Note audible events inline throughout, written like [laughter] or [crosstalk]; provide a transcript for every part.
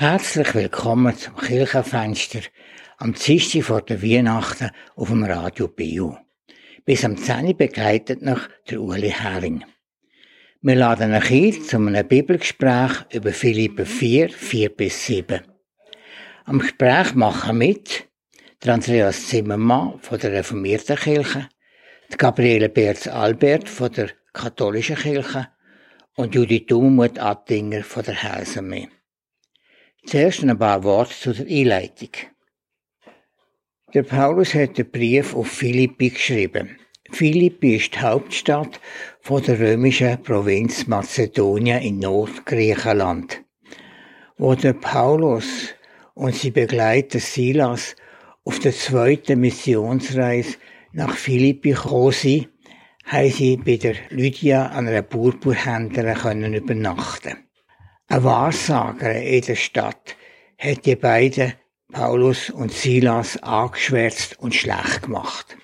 Herzlich willkommen zum Kirchenfenster am Dienstag vor der Weihnachten auf dem Radio Bio. Bis am 10 begleitet noch der Uli Hering. Wir laden euch ein zu einem Bibelgespräch über Philippe 4, 4 bis 7. Am Gespräch machen mit der Andreas Zimmermann von der Reformierten Kirche, die Gabriele Berz Albert von der Katholischen Kirche und Judith Dumut Attinger von der Heilsarmee. Zuerst ein paar Worte zu der Einleitung. Der Paulus hat den Brief auf Philippi geschrieben. Philippi ist die Hauptstadt von der römischen Provinz Mazedonien in Nordgriechenland. Wo der Paulus und sie Begleiter Silas auf der zweiten Missionsreise nach Philippi gekommen sind, haben sie bei der Lydia an einer Purpurhändlerin übernachten ein Wahrsager in der Stadt hat die beiden, Paulus und Silas, angeschwärzt und schlecht gemacht.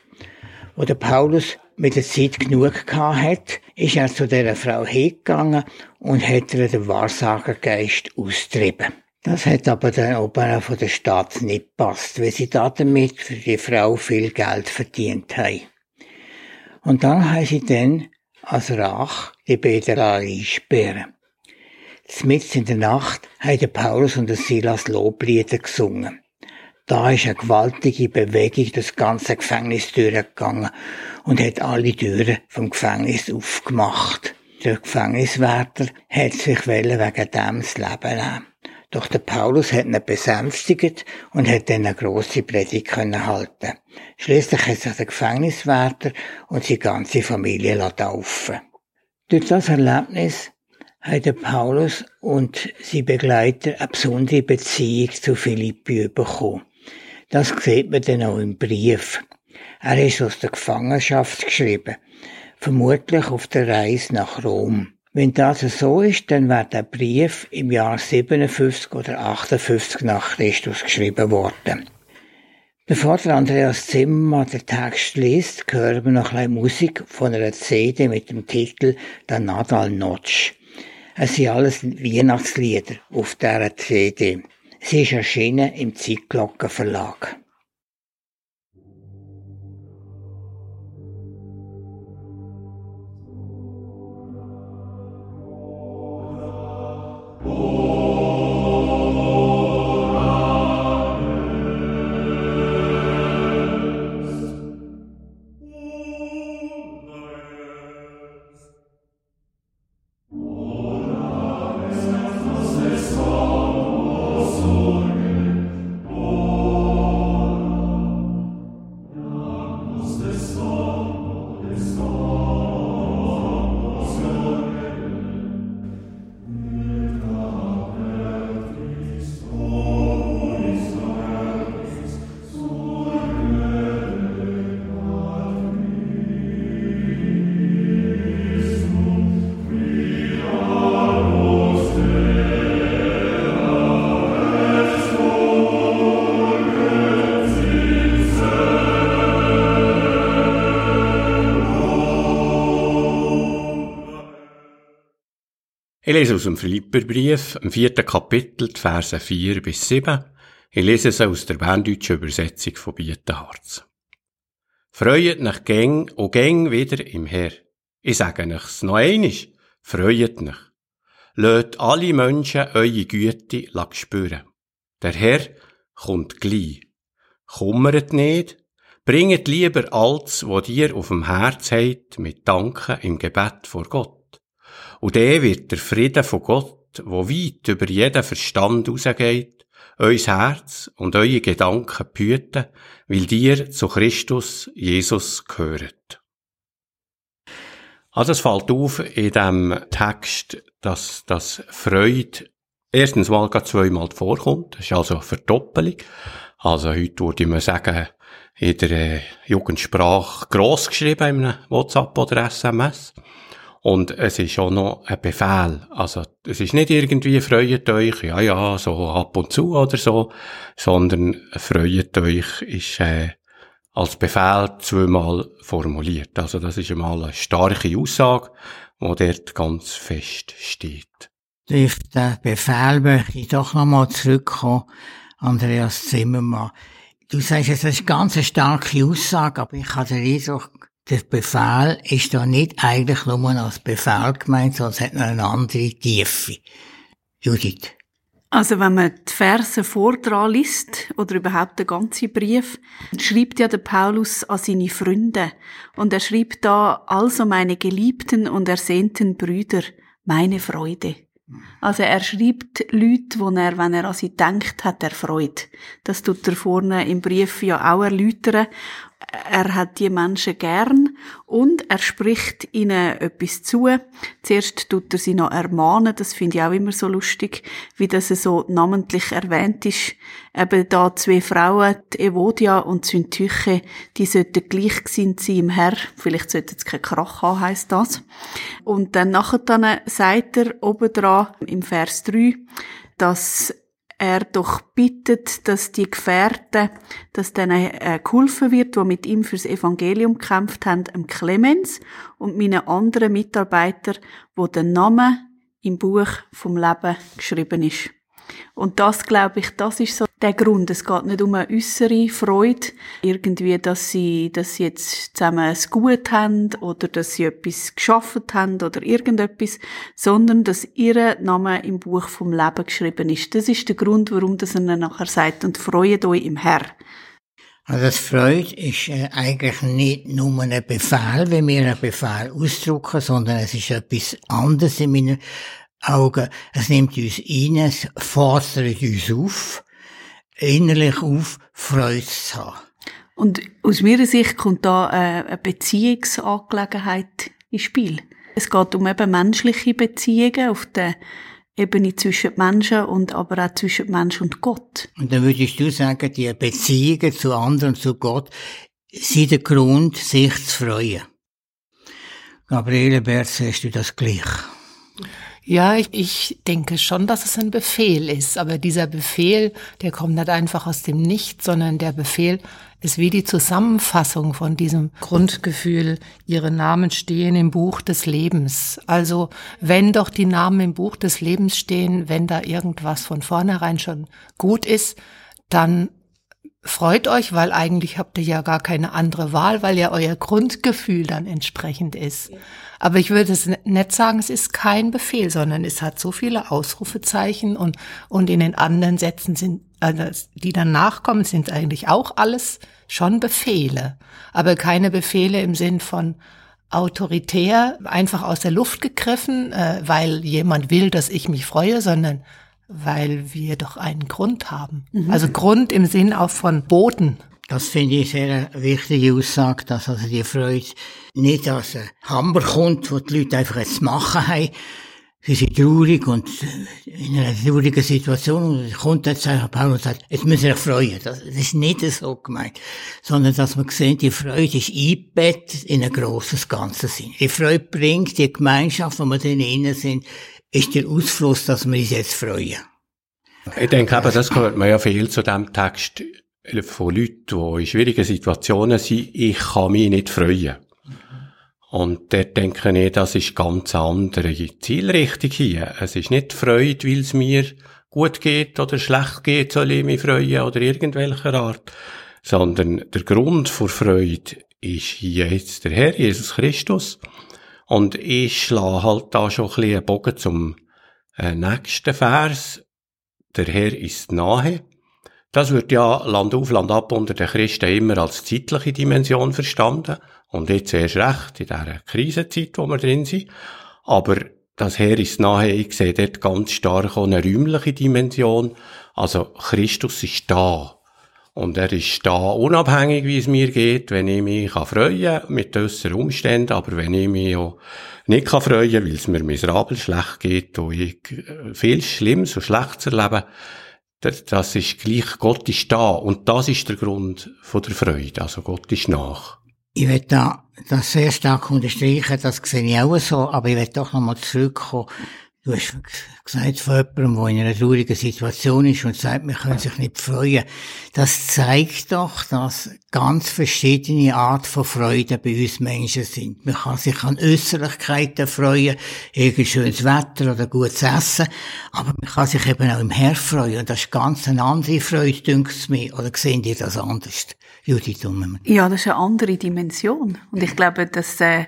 Wo der Paulus mit der Zeit genug gehabt hat, ist er zu dieser Frau hingegangen und hat ihr den Wahrsagergeist austrieben. Das hat aber den Oberen von der Stadt nicht gepasst, weil sie damit für die Frau viel Geld verdient haben. Und dann haben sie dann als Rach die Beterei sperren. Mitten in der Nacht haben Paulus und Silas Loblieder gesungen. Da ist eine gewaltige Bewegung das ganze Gefängnis durchgegangen und hat alle Türen vom Gefängnis aufgemacht. Der Gefängniswärter hat sich wegen dem das Leben nehmen. Doch der Paulus hat ihn besänftigt und hat dann eine grosse Predigt können halten. Schließlich hat sich der Gefängniswärter und seine ganze Familie taufen Durch das Erlebnis haben Paulus und sie Begleiter eine besondere Beziehung zu Philippi bekommen. Das sieht man dann auch im Brief. Er ist aus der Gefangenschaft geschrieben, vermutlich auf der Reise nach Rom. Wenn das so ist, dann wird der Brief im Jahr 57 oder 58 nach Christus geschrieben worden. Bevor der Andreas Zimmer den Text liest, hören wir noch ein Musik von einer CD mit dem Titel Der Nadal Notch. Es sind alles Weihnachtslieder auf dieser CD. Sie ist erschienen im Zeitglocken Verlag. Ich lese aus dem Philipperbrief, im vierten Kapitel, die Verse 4 bis 7. Ich lese es aus der berndeutschen Übersetzung von Bietenharz. Freuet nach gäng und gäng wieder im Herr. Ich sage euch's noch einisch. Freuet nach. Löt alle Menschen eure Güte spüren. Der Herr kommt gleich. Kummert nicht. Bringet lieber alles, was ihr auf dem Herz habt, mit Danken im Gebet vor Gott. Und der wird der Frieden von Gott, wo weit über jeden Verstand rausgeht, euer Herz und eure Gedanken behüten, weil dir zu Christus Jesus gehört. Also es fällt auf in dem Text, dass das Freude erstens mal gerade zweimal vorkommt. Das ist also eine Verdoppelung. Also heute würde man sagen, in der äh, Jugendsprache gross geschrieben in einem WhatsApp oder SMS. Und es ist auch noch ein Befehl. Also, es ist nicht irgendwie freut euch, ja, ja, so ab und zu oder so, sondern freut euch ist, äh, als Befehl zweimal formuliert. Also, das ist einmal eine starke Aussage, wo dort ganz fest steht. Auf den Befehl möchte ich doch nochmal zurückkommen, Andreas Zimmermann. Du sagst, es ist ganz eine starke Aussage, aber ich habe den Eindruck, der Befehl ist da nicht eigentlich nur als Befehl gemeint, sondern es hat noch eine andere Tiefe. Judith. Also wenn man die Verse vordran liest oder überhaupt den ganzen Brief, schreibt ja der Paulus an seine Freunde und er schreibt da also meine geliebten und ersehnten Brüder, meine Freude. Also er schreibt Leute, wo er, wenn er an sie denkt, hat er Freude. Das tut er vorne im Brief ja auch erläutern er hat die Menschen gern und er spricht ihnen etwas zu. Zuerst tut er sie noch ermahnen, das finde ich auch immer so lustig, wie das so namentlich erwähnt ist. Eben da zwei Frauen, die Evodia und Syntyche, die sollten gleich sein im Herr. Vielleicht sollten sie keinen Krach haben, heisst das. Und dann nachher dann sagt er oben dran im Vers 3, dass er doch bittet, dass die Gefährten, dass denen äh, geholfen wird, die mit ihm fürs Evangelium gekämpft haben, dem Clemens und meinen anderen Mitarbeiter, wo der Name im Buch vom Leben geschrieben ist. Und das, glaube ich, das ist so der Grund. Es geht nicht um eine äußere Freude, irgendwie, dass sie, dass sie jetzt zusammen es gut haben oder dass sie etwas geschaffen haben oder irgendetwas, sondern dass ihr Name im Buch vom Leben geschrieben ist. Das ist der Grund, warum das er nachher sagt, und freut euch im Herr. Also Freude ist äh, eigentlich nicht nur ein Befehl, wenn wir einen Befehl ausdrucken, sondern es ist etwas anderes in meiner Augen. Es nimmt uns ein, es fordert uns auf, innerlich auf, Freude zu haben. Und aus meiner Sicht kommt da äh, eine Beziehungsangelegenheit ins Spiel. Es geht um eben menschliche Beziehungen auf der Ebene zwischen Menschen und aber auch zwischen Mensch und Gott. Und dann würdest du sagen, die Beziehungen zu anderen, zu Gott, sind der Grund, sich zu freuen. Gabriele Berz, hast du das gleich? Ja, ich, ich denke schon, dass es ein Befehl ist. Aber dieser Befehl, der kommt nicht einfach aus dem Nichts, sondern der Befehl ist wie die Zusammenfassung von diesem Grundgefühl, ihre Namen stehen im Buch des Lebens. Also wenn doch die Namen im Buch des Lebens stehen, wenn da irgendwas von vornherein schon gut ist, dann freut euch, weil eigentlich habt ihr ja gar keine andere Wahl, weil ja euer Grundgefühl dann entsprechend ist. Aber ich würde es nicht sagen, es ist kein Befehl, sondern es hat so viele Ausrufezeichen und, und in den anderen Sätzen sind, also die dann nachkommen, sind eigentlich auch alles schon Befehle. Aber keine Befehle im Sinn von autoritär, einfach aus der Luft gegriffen, äh, weil jemand will, dass ich mich freue, sondern weil wir doch einen Grund haben. Mhm. Also Grund im Sinn auch von Boden. Das finde ich sehr eine wichtige Aussage, dass also die Freude nicht als ein Hammer kommt, wo die Leute einfach jetzt machen haben. Sie sind traurig und in einer traurigen Situation und kommt jetzt einfach Paulus und sagt, jetzt müssen wir freuen. Das, ist nicht so gemeint. Sondern, dass man sieht, die Freude ist eingebettet in ein grosses Ganzes. Die Freude bringt die Gemeinschaft, wo wir drinnen sind, ist der Ausfluss, dass wir uns jetzt freuen. Ich denke eben, das gehört man ja viel zu dem Text von Leuten, die in schwierigen Situationen sind. Ich kann mich nicht freuen. Und dort denke ich, das ist ganz andere Zielrichtung hier. Es ist nicht Freude, weil es mir gut geht oder schlecht geht, soll ich mich freuen oder irgendwelcher Art. Sondern der Grund für Freude ist jetzt der Herr Jesus Christus. Und ich schlage halt da schon ein bisschen einen Bogen zum äh, nächsten Vers. Der Herr ist nahe. Das wird ja Land auf, Land ab unter den Christen immer als zeitliche Dimension verstanden. Und jetzt erst recht in dieser Krisenzeit, wo wir drin sind. Aber das Herr ist nahe, ich sehe dort ganz stark auch eine räumliche Dimension. Also Christus ist da. Und er ist da unabhängig, wie es mir geht, wenn ich mich kann freuen mit äußeren Umständen, aber wenn ich mich auch nicht kann freuen, weil es mir miserabel schlecht geht und ich äh, viel Schlimmes und Schlechtes erlebe, das ist gleich, Gott ist da. Und das ist der Grund von der Freude. Also Gott ist nach. Ich will da das sehr stark unterstreichen, das sehe ich auch so, aber ich will doch nochmal zurückkommen Du hast gesagt von jemandem, der in einer traurigen Situation ist und sagt, wir können sich nicht freuen. Das zeigt doch, dass ganz verschiedene Art von Freude bei uns Menschen sind. Man kann sich an Äußerlichkeiten freuen, irgendein schönes Wetter oder gutes Essen, aber man kann sich eben auch im Herz freuen und das ist ganz eine andere Freude, dünkt es mir. Oder sehen ihr das anders, Judith Dummermann? Ja, das ist eine andere Dimension. Und ich glaube, dass äh,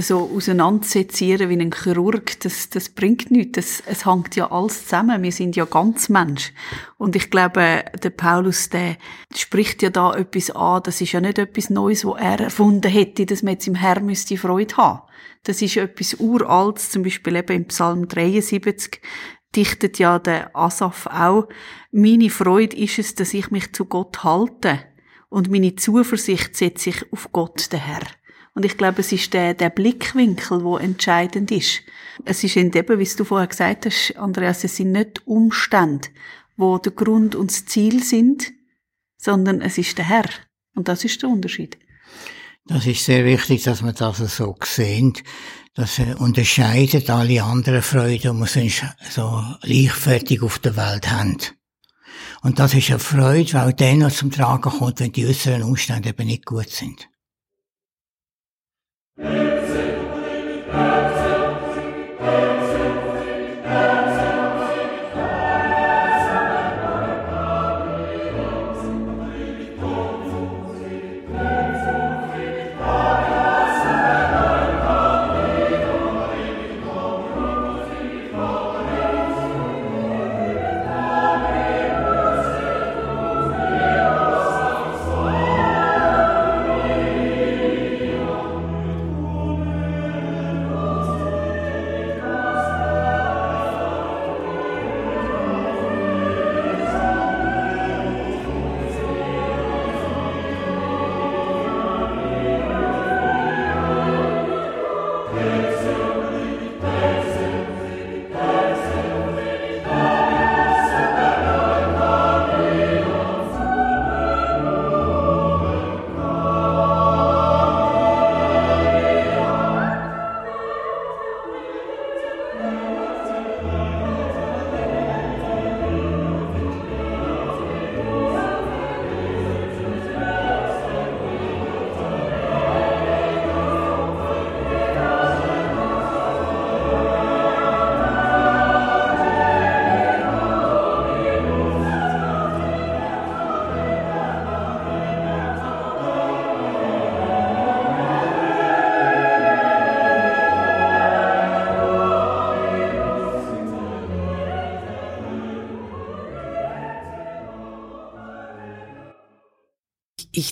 so auseinandersetzen wie ein Chirurg, das, das bringt nichts. Das, es hängt ja alles zusammen. Wir sind ja ganz Mensch. Und ich glaube, der Paulus, der spricht ja da etwas an. Das ist ja nicht etwas Neues, was er erfunden hätte, dass man jetzt im Herr müsste Freude haben. Das ist etwas Uraltes, zum Beispiel eben im Psalm 73 dichtet ja der Asaf auch. Meine Freude ist es, dass ich mich zu Gott halte. Und meine Zuversicht setze ich auf Gott, den Herr. Und ich glaube, es ist der, der Blickwinkel, wo entscheidend ist. Es ist eben, wie du vorher gesagt hast, Andreas, es sind nicht Umstände, wo der Grund und das Ziel sind, sondern es ist der Herr. Und das ist der Unterschied. Das ist sehr wichtig, dass man das so sehen. Das unterscheidet alle anderen Freuden, die wir so leichtfertig auf der Welt haben. Und das ist eine Freude, auch dann noch zum Tragen kommt, wenn die äußeren Umstände eben nicht gut sind. Amen.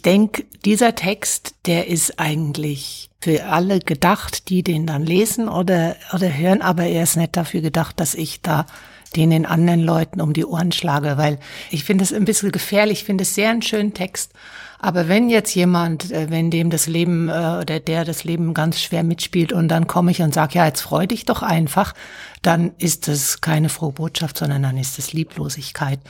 Ich denke, dieser Text, der ist eigentlich für alle gedacht, die den dann lesen oder, oder hören, aber er ist nicht dafür gedacht, dass ich da den den anderen Leuten um die Ohren schlage, weil ich finde es ein bisschen gefährlich, ich finde es sehr einen schönen Text, aber wenn jetzt jemand, äh, wenn dem das Leben äh, oder der das Leben ganz schwer mitspielt und dann komme ich und sage, ja, jetzt freu dich doch einfach, dann ist das keine frohe Botschaft, sondern dann ist es Lieblosigkeit.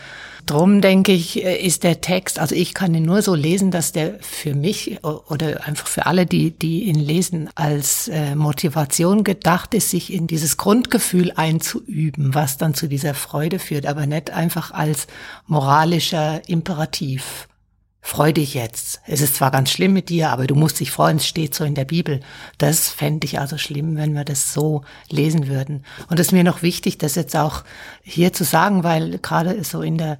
Drum denke ich, äh, ist der Text, also ich kann ihn nur so lesen, dass der für mich oder einfach für alle, die, die ihn lesen, als Motivation gedacht ist, sich in dieses Grundgefühl einzuüben, was dann zu dieser Freude führt, aber nicht einfach als moralischer Imperativ. Freu dich jetzt. Es ist zwar ganz schlimm mit dir, aber du musst dich freuen, es steht so in der Bibel. Das fände ich also schlimm, wenn wir das so lesen würden. Und es ist mir noch wichtig, das jetzt auch hier zu sagen, weil gerade so in der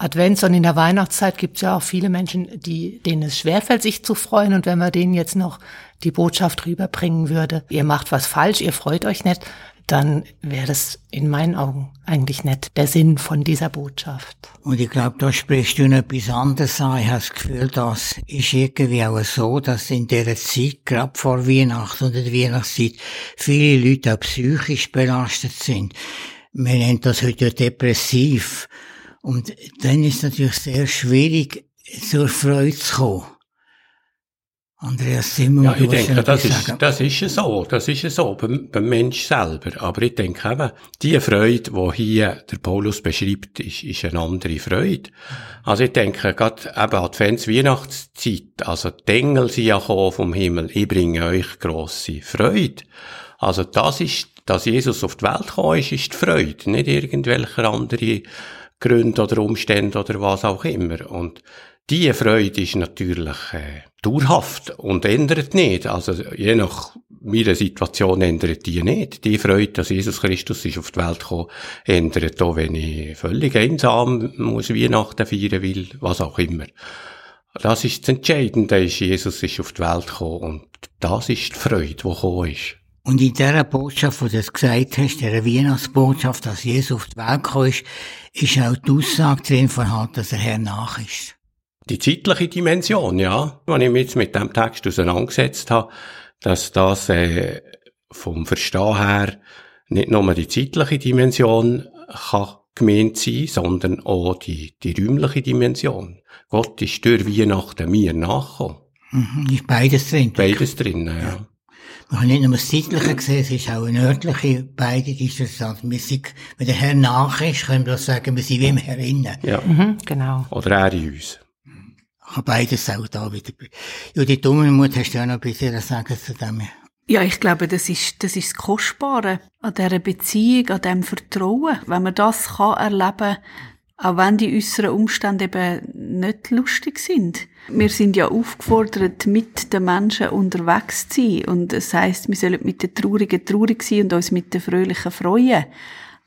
Advents- und in der Weihnachtszeit gibt es ja auch viele Menschen, die, denen es schwerfällt, sich zu freuen. Und wenn man denen jetzt noch die Botschaft rüberbringen würde, ihr macht was falsch, ihr freut euch nicht, dann wäre das in meinen Augen eigentlich nicht der Sinn von dieser Botschaft. Und ich glaube, da sprichst du noch etwas anderes an. Ich habe das Gefühl, das ist irgendwie auch so, dass in dieser Zeit, gerade vor Weihnachten und der Weihnachtszeit, viele Leute auch psychisch belastet sind. Wir nennen das heute depressiv. Und dann ist es natürlich sehr schwierig, zur Freude zu kommen. Andreas Simon, ja, ich denke, das ist, das ist so, das ist so beim, beim Mensch selber. Aber ich denke eben, die Freude, die hier der Paulus beschreibt, ist, ist eine andere Freude. Also ich denke, gerade eben Advents Weihnachtszeit, also die Engel sind ja vom Himmel, ich bringe euch grosse Freude. Also das ist dass Jesus auf die Welt gekommen ist, ist die Freude, nicht irgendwelche andere Gründe oder Umstände oder was auch immer. Und diese Freude ist natürlich äh, dauerhaft und ändert nicht. Also je nach meiner Situation ändert die nicht. Die Freude, dass Jesus Christus ist auf die Welt gekommen, ändert auch, wenn ich völlig einsam muss Weihnachten feiern will, was auch immer. Das ist das Entscheidende, ist, Jesus ist auf die Welt gekommen und das ist die Freude, die gekommen ist. Und in dieser Botschaft, die du gesagt hast, dieser Weihnachtsbotschaft, dass Jesus auf die Welt gekommen ist, ist auch die Aussage drin vorhanden, dass er Herr nach ist. Die zeitliche Dimension, ja. Wenn ich mich jetzt mit dem Text auseinandergesetzt habe, dass das äh, vom Verstehen her nicht nur die zeitliche Dimension kann gemeint sein, sondern auch die, die räumliche Dimension. Gott ist durch Weihnachten mir nachgekommen. Mhm, ist beides drin. Beides drin, ja. ja. Man kann nicht nur das Zeitliche sehen, es ist auch eine örtliche, beide Distanz. Wir sind, wenn der Herr nach ist, können wir sagen, wir sind wie im Herr innen. Ja. Mhm, genau. Oder er in uns. Habe beides auch da wieder. Ja, die Dummelmut hast du ja noch ein bisschen sagen zu dem. Ja, ich glaube, das ist, das ist das Kostbare an dieser Beziehung, an diesem Vertrauen. Wenn man das kann erleben auch wenn die äußeren Umstände eben nicht lustig sind. Wir sind ja aufgefordert, mit den Menschen unterwegs zu sein. Und das heisst, wir sollen mit den Traurigen traurig sein und uns mit den Fröhlichen freuen.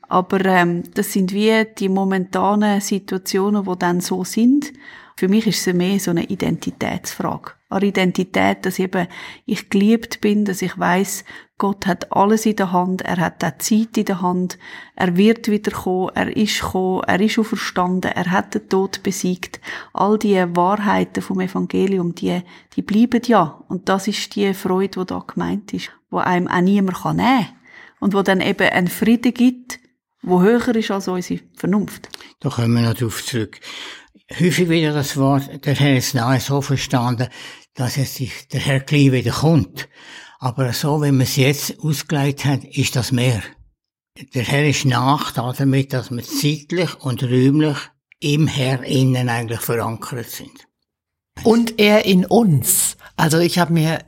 Aber ähm, das sind wie die momentanen Situationen, die dann so sind. Für mich ist es mehr so eine Identitätsfrage. Eine Identität, dass eben ich geliebt bin, dass ich weiß, Gott hat alles in der Hand, er hat auch Zeit in der Hand, er wird wiederkommen, er ist gekommen, er ist auferstanden, er hat den Tod besiegt. All die Wahrheiten vom Evangelium, die, die bleiben ja. Und das ist die Freude, die da gemeint ist, wo einem auch niemand kann nehmen kann. Und wo dann eben ein Frieden gibt, wo höher ist als unsere Vernunft. Da kommen wir noch drauf zurück häufig wieder das Wort, der Herr ist nahe so verstanden, dass er sich, der Herr gleich wieder kommt. Aber so, wie man es jetzt ausgelegt hat, ist das mehr. Der Herr ist nach damit, dass wir zeitlich und räumlich im Herr innen eigentlich verankert sind. Und er in uns. Also ich habe mir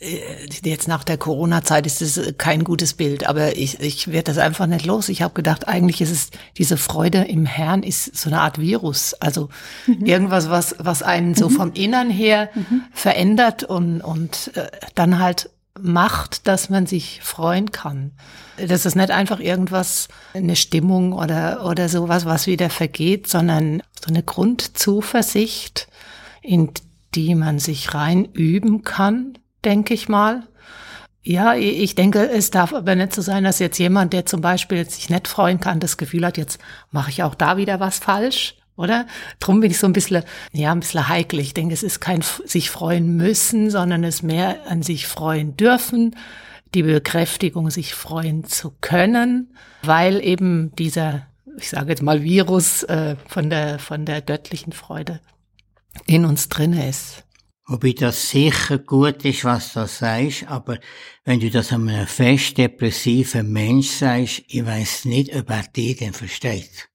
jetzt nach der Corona-Zeit ist es kein gutes Bild, aber ich, ich werde das einfach nicht los. Ich habe gedacht, eigentlich ist es diese Freude im Herrn ist so eine Art Virus, also mhm. irgendwas, was was einen so mhm. vom Innern her mhm. verändert und und äh, dann halt macht, dass man sich freuen kann. Das ist nicht einfach irgendwas, eine Stimmung oder oder sowas, was wieder vergeht, sondern so eine Grundzuversicht, in die man sich rein üben kann denke ich mal. Ja, ich denke, es darf aber nicht so sein, dass jetzt jemand, der zum Beispiel sich nicht freuen kann, das Gefühl hat, jetzt mache ich auch da wieder was falsch, oder? Drum bin ich so ein bisschen, ja, ein bisschen heikel. Ich denke, es ist kein sich freuen müssen, sondern es mehr an sich freuen dürfen, die Bekräftigung, sich freuen zu können, weil eben dieser, ich sage jetzt mal, Virus äh, von der, von der göttlichen Freude in uns drinne ist. Wobei das sicher gut ist, was du sagst, aber wenn du das einem fest depressiven Mensch sagst, ich weiß nicht, ob er dich denn versteht.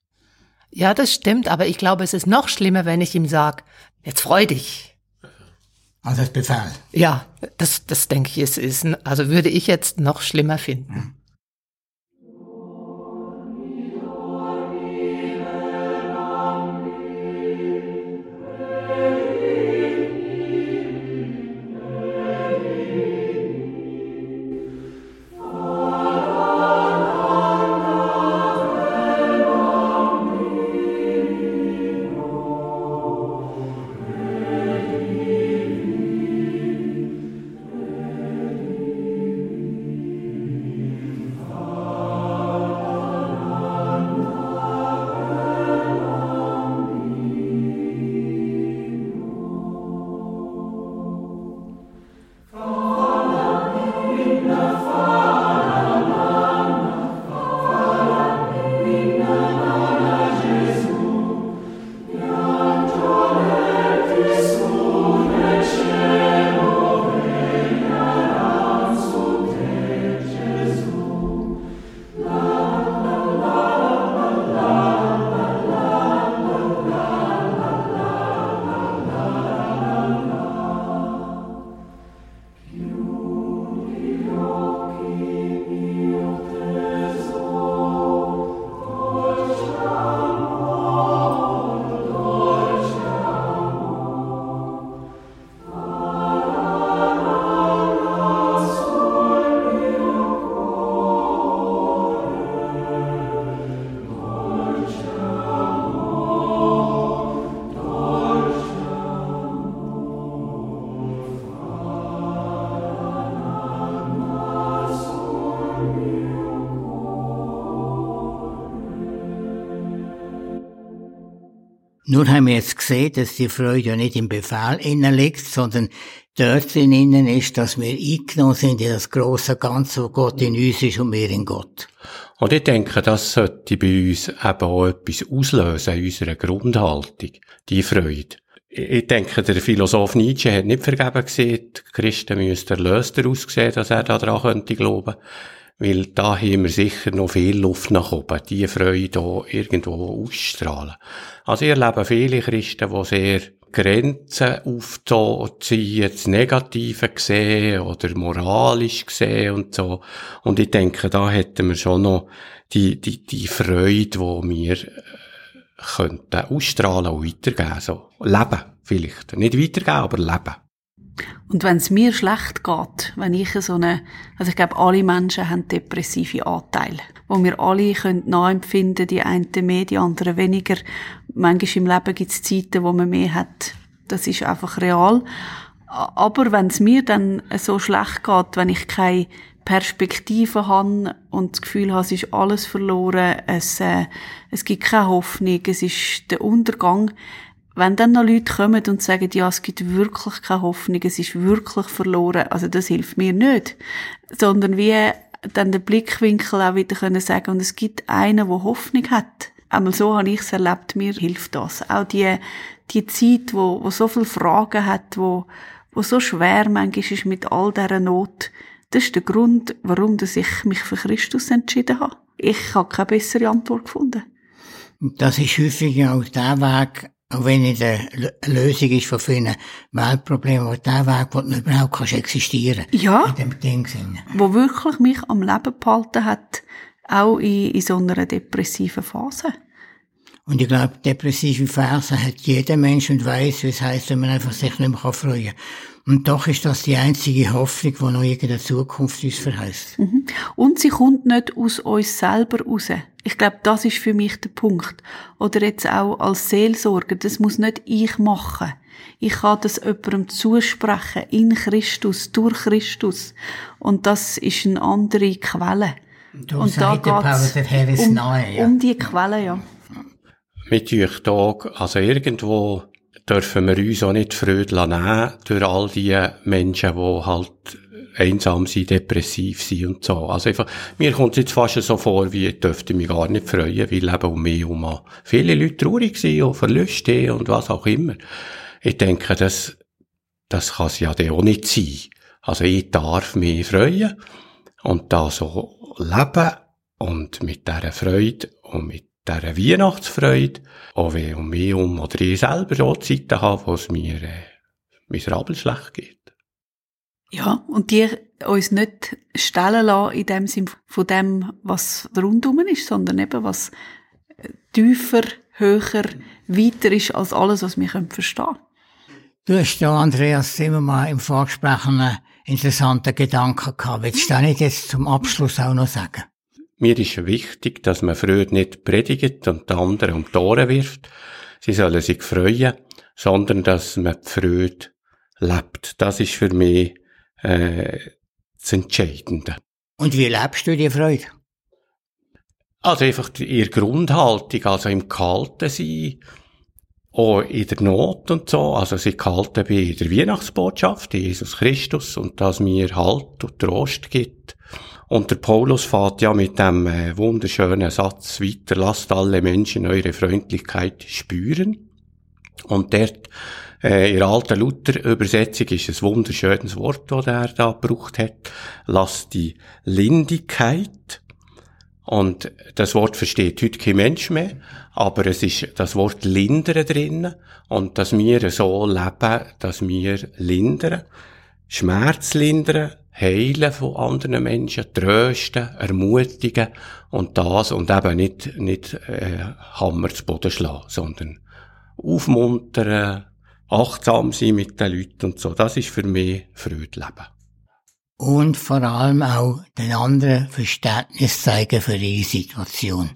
Ja, das stimmt, aber ich glaube, es ist noch schlimmer, wenn ich ihm sage, jetzt freu dich. Also das Befehl. Ja, das, das denke ich, ist, ist, also würde ich jetzt noch schlimmer finden. Hm. Nur haben wir jetzt gesehen, dass die Freude ja nicht im Befehl innen liegt, sondern dort innen ist, dass wir eingenommen sind in das große Ganze, wo Gott in uns ist und wir in Gott. Und ich denke, das sollte bei uns eben auch etwas auslösen in unserer Grundhaltung, die Freude. Ich denke, der Philosoph Nietzsche hat nicht vergeben gesehen, die Christen müssten erlöster aussehen, dass er daran könnte glauben. Weil da haben wir sicher noch viel Luft nach oben, die Freude hier irgendwo ausstrahlen. Also ich erlebe viele Christen, die sehr Grenzen aufziehen, das Negative sehen oder moralisch sehen und so. Und ich denke, da hätten wir schon noch die, die, die Freude, die wir äh, könnten ausstrahlen und weitergeben. So, leben vielleicht. Nicht weitergeben, aber leben. Und wenn es mir schlecht geht, wenn ich so eine, also ich glaube, alle Menschen haben depressive Anteile, wo wir alle können nachempfinden, die einen mehr, die anderen weniger. Manchmal im Leben gibt es Zeiten, wo man mehr hat. Das ist einfach real. Aber wenn es mir dann so schlecht geht, wenn ich keine Perspektive habe und das Gefühl habe, es ist alles verloren, es, äh, es gibt keine Hoffnung, es ist der Untergang, wenn dann noch Leute kommen und sagen, ja, es gibt wirklich keine Hoffnung, es ist wirklich verloren, also das hilft mir nicht. Sondern wie dann den Blickwinkel auch wieder können sagen, und es gibt einen, der Hoffnung hat. Einmal so habe ich es erlebt, mir hilft das. Auch die, die Zeit, wo, wo so viele Fragen hat, wo, wo so schwer manchmal ist mit all dieser Not. Das ist der Grund, warum dass ich mich für Christus entschieden habe. Ich habe keine bessere Antwort gefunden. Das ist häufig auch der Weg, auch wenn es eine Lösung ist von vielen Weltproblemen, aber der Weg, wo du überhaupt kannst existieren Ja. In dem Ding Sinn. Wo wirklich mich am Leben behalten hat, auch in, in so einer depressiven Phase. Und ich glaube, depressive Phasen hat jeder Mensch und weiß, wie es heisst, wenn man einfach sich nicht mehr freuen kann. Und doch ist das die einzige Hoffnung, die noch irgendeine Zukunft uns verheißt. Mhm. Und sie kommt nicht aus uns selber raus. Ich glaube, das ist für mich der Punkt. Oder jetzt auch als Seelsorger, das muss nicht ich machen. Ich kann das jemandem zusprechen, in Christus, durch Christus. Und das ist eine andere Quelle. Du und da Herr ist um, um die Quelle, ja. Mit euch da, also irgendwo dürfen wir uns auch nicht Freude nehmen durch all die Menschen, die halt einsam sind, depressiv sind und so. Also einfach, mir kommt es jetzt fast so vor, wie ich dürfte mich gar nicht freuen, weil eben um mich herum viele Leute traurig sind und Verluste und was auch immer. Ich denke, das, das kann es ja auch nicht sein. Also ich darf mich freuen und da so leben und mit dieser Freude und mit dieser Weihnachtsfreude, auch wenn um mich herum oder ich selber auch Zeiten habe, wo es mir äh, miserabel schlecht geht. Ja, und die uns nicht stellen lassen in dem Sinn von dem, was rundum ist, sondern eben was tiefer, höher, weiter ist als alles, was wir verstehen können. Du hast da, Andreas Zimmermann, im Vorgespräch einen interessanten Gedanken gehabt. Willst du das jetzt zum Abschluss auch noch sagen? Mir ist wichtig, dass man Freude nicht predigt und die anderen um die Ohren wirft. Sie sollen sich freuen, sondern dass man die Freude lebt. Das ist für mich äh, das Entscheidende. Und wie lebst du die Freude? Also einfach ihre Grundhaltung, also im Kalten sein, auch in der Not und so, also sie gehalten bei der Weihnachtsbotschaft, Jesus Christus, und dass mir Halt und Trost gibt. Und der Paulus fährt ja mit dem äh, wunderschönen Satz weiter, lasst alle Menschen eure Freundlichkeit spüren. Und dort äh, in der alten Luther-Übersetzung ist ein wunderschönes Wort, das er da gebraucht hat. Lass die Lindigkeit. Und das Wort versteht heute kein Mensch mehr, aber es ist das Wort lindern drin und dass wir so leben, dass wir lindern, Schmerz lindern, heilen von anderen Menschen, trösten, ermutigen und das und eben nicht, nicht äh, Hammer zu Boden schlagen, sondern aufmuntern, achtsam sein mit den Leuten und so. Das ist für mich Freude leben. Und vor allem auch den anderen Verständnis zeigen für ihre Situation.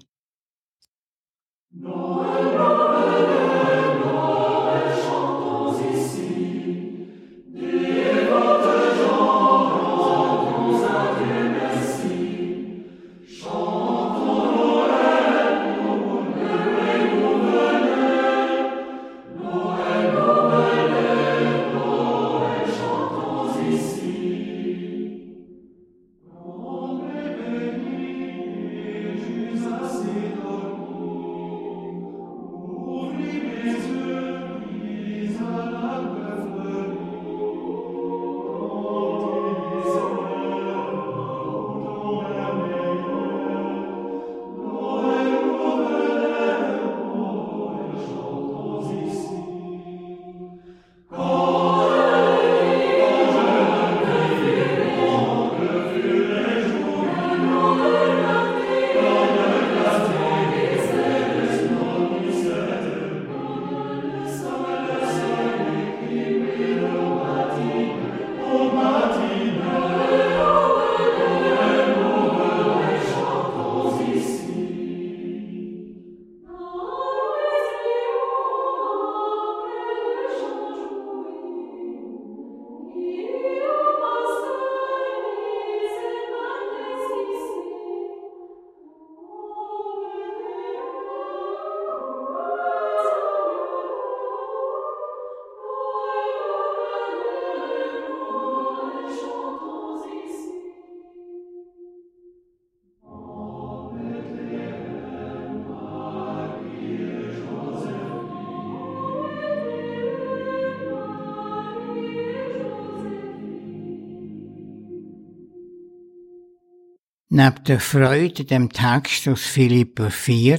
Neben der Freude, dem Text aus Philipper 4,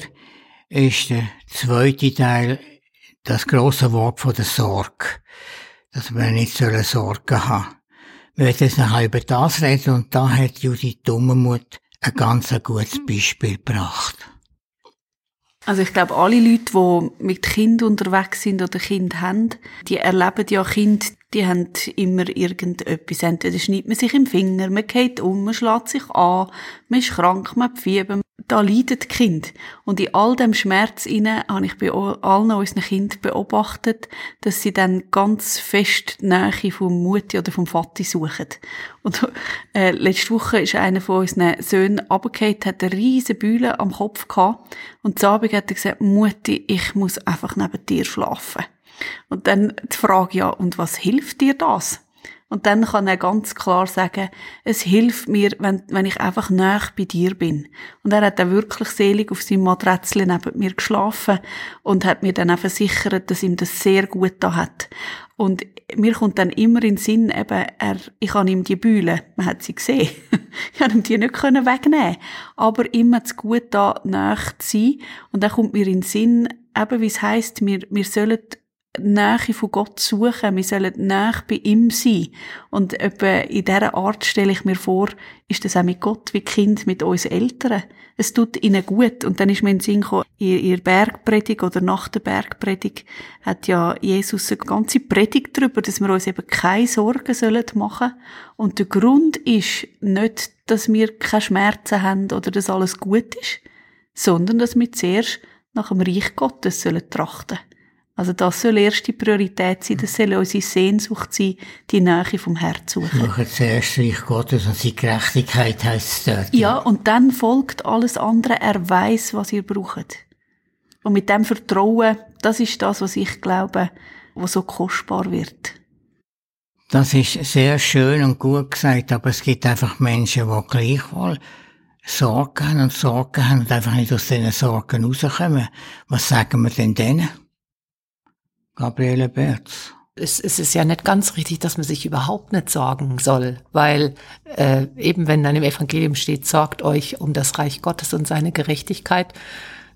ist der zweite Teil das große Wort von der Sorge. Dass wir nicht Sorgen haben. Wir werden jetzt nachher über das reden und da hat Judith Dummermuth ein ganz gutes Beispiel gebracht. Also ich glaube, alle Leute, die mit Kind unterwegs sind oder Kind haben, die erleben ja Kind, die haben immer irgendetwas. Entweder schneidet man sich im Finger, man geht um, man schlägt sich an, man ist krank, man Fieber. Da leidet das Kind. Und in all dem Schmerz inne habe ich bei allen unseren Kindern beobachtet, dass sie dann ganz fest die Nähe vom Mutti oder vom Vati suchen. Und äh, letzte Woche ist einer von unseren Söhnen runtergefallen, hat eine riesige Bühle am Kopf gehabt. Und zu Abend hat er gesagt, Mutti, ich muss einfach neben dir schlafen. Und dann die Frage, ja, und was hilft dir das? Und dann kann er ganz klar sagen, es hilft mir, wenn, wenn ich einfach nah bei dir bin. Und er hat dann wirklich selig auf seinem Matratzel neben mir geschlafen und hat mir dann auch versichert, dass ihm das sehr gut da hat. Und mir kommt dann immer in den Sinn, eben, er, ich habe ihm die Bühle, man hat sie gesehen, [laughs] ich habe ihm die nicht können wegnehmen aber immer zu gut da nach zu sein. Und dann kommt mir in den Sinn, eben wie es heisst, wir, wir sollen Nähe von Gott suchen, wir sollen näher bei ihm sein. Und etwa in dieser Art stelle ich mir vor, ist das auch mit Gott wie Kind mit uns Eltern. Es tut ihnen gut. Und dann ist mir in den Sinn gekommen, in ihr Bergpredigt oder nach der Bergpredigt hat ja Jesus eine ganze Predigt darüber, dass wir uns eben keine Sorgen sollen machen. Und der Grund ist nicht, dass wir keine Schmerzen haben oder dass alles gut ist, sondern dass wir zuerst nach dem Reich Gottes sollen trachten. Also das soll erste Priorität sein, das soll unsere Sehnsucht sein, die Nähe vom Herz suchen. Suchen zuerst Reich Gottes und seine Gerechtigkeit heisst es dort. Ja, und dann folgt alles andere. Er weiß, was ihr braucht. Und mit dem Vertrauen, das ist das, was ich glaube, was so kostbar wird. Das ist sehr schön und gut gesagt, aber es gibt einfach Menschen, die gleichwohl Sorgen haben und Sorgen haben und einfach nicht aus diesen Sorgen rauskommen. Was sagen wir denn denen? Gabriele Berz. Es, es ist ja nicht ganz richtig, dass man sich überhaupt nicht sorgen soll, weil äh, eben wenn dann im Evangelium steht, sorgt euch um das Reich Gottes und seine Gerechtigkeit,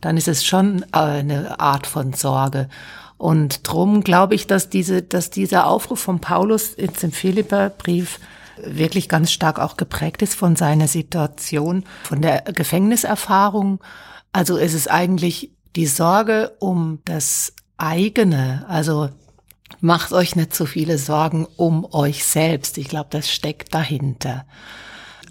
dann ist es schon äh, eine Art von Sorge. Und drum glaube ich, dass diese, dass dieser Aufruf von Paulus jetzt im Philipperbrief wirklich ganz stark auch geprägt ist von seiner Situation, von der Gefängniserfahrung. Also es ist eigentlich die Sorge um das eigene. Also macht euch nicht so viele Sorgen um euch selbst. Ich glaube, das steckt dahinter.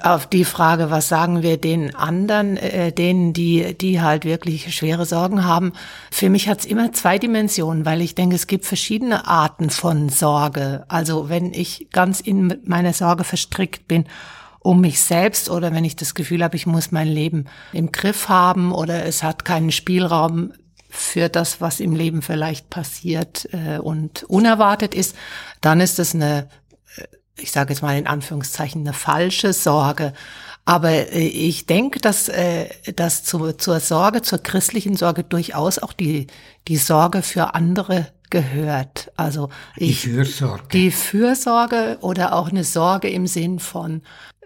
Auf die Frage, was sagen wir den anderen, äh, denen, die, die halt wirklich schwere Sorgen haben, für mich hat's immer zwei Dimensionen, weil ich denke, es gibt verschiedene Arten von Sorge. Also wenn ich ganz in meiner Sorge verstrickt bin, um mich selbst oder wenn ich das Gefühl habe, ich muss mein Leben im Griff haben oder es hat keinen Spielraum für das, was im Leben vielleicht passiert äh, und unerwartet ist, dann ist es eine, äh, ich sage jetzt mal in Anführungszeichen, eine falsche Sorge. Aber äh, ich denke, dass, äh, dass zu, zur Sorge, zur christlichen Sorge durchaus auch die, die Sorge für andere gehört. Also ich, die Fürsorge. Die Fürsorge oder auch eine Sorge im Sinn von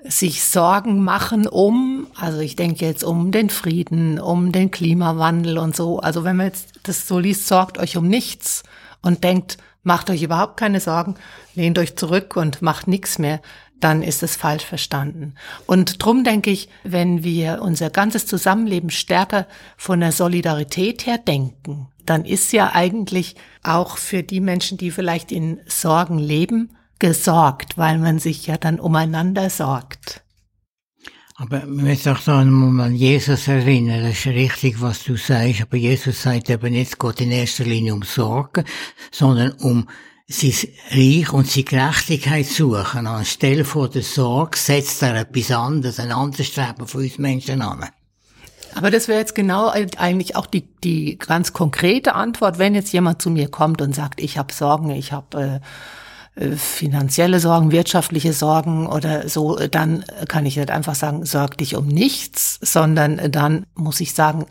sich Sorgen machen um, also ich denke jetzt um den Frieden, um den Klimawandel und so. Also wenn man jetzt das so liest, sorgt euch um nichts und denkt, macht euch überhaupt keine Sorgen, lehnt euch zurück und macht nichts mehr, dann ist es falsch verstanden. Und drum denke ich, wenn wir unser ganzes Zusammenleben stärker von der Solidarität her denken, dann ist ja eigentlich auch für die Menschen, die vielleicht in Sorgen leben, gesorgt, weil man sich ja dann umeinander sorgt. Aber man muss doch da an Jesus erinnern, das ist richtig, was du sagst, aber Jesus sagt eben nicht, geht in erster Linie um Sorgen, sondern um sein Reich und seine Gerechtigkeit suchen. Anstelle von der Sorge setzt er etwas anderes, ein anderes Streben von uns Menschen an. Aber das wäre jetzt genau eigentlich auch die, die ganz konkrete Antwort, wenn jetzt jemand zu mir kommt und sagt, ich habe Sorgen, ich habe... Äh, finanzielle Sorgen, wirtschaftliche Sorgen oder so, dann kann ich nicht einfach sagen, sorg dich um nichts, sondern dann muss ich sagen,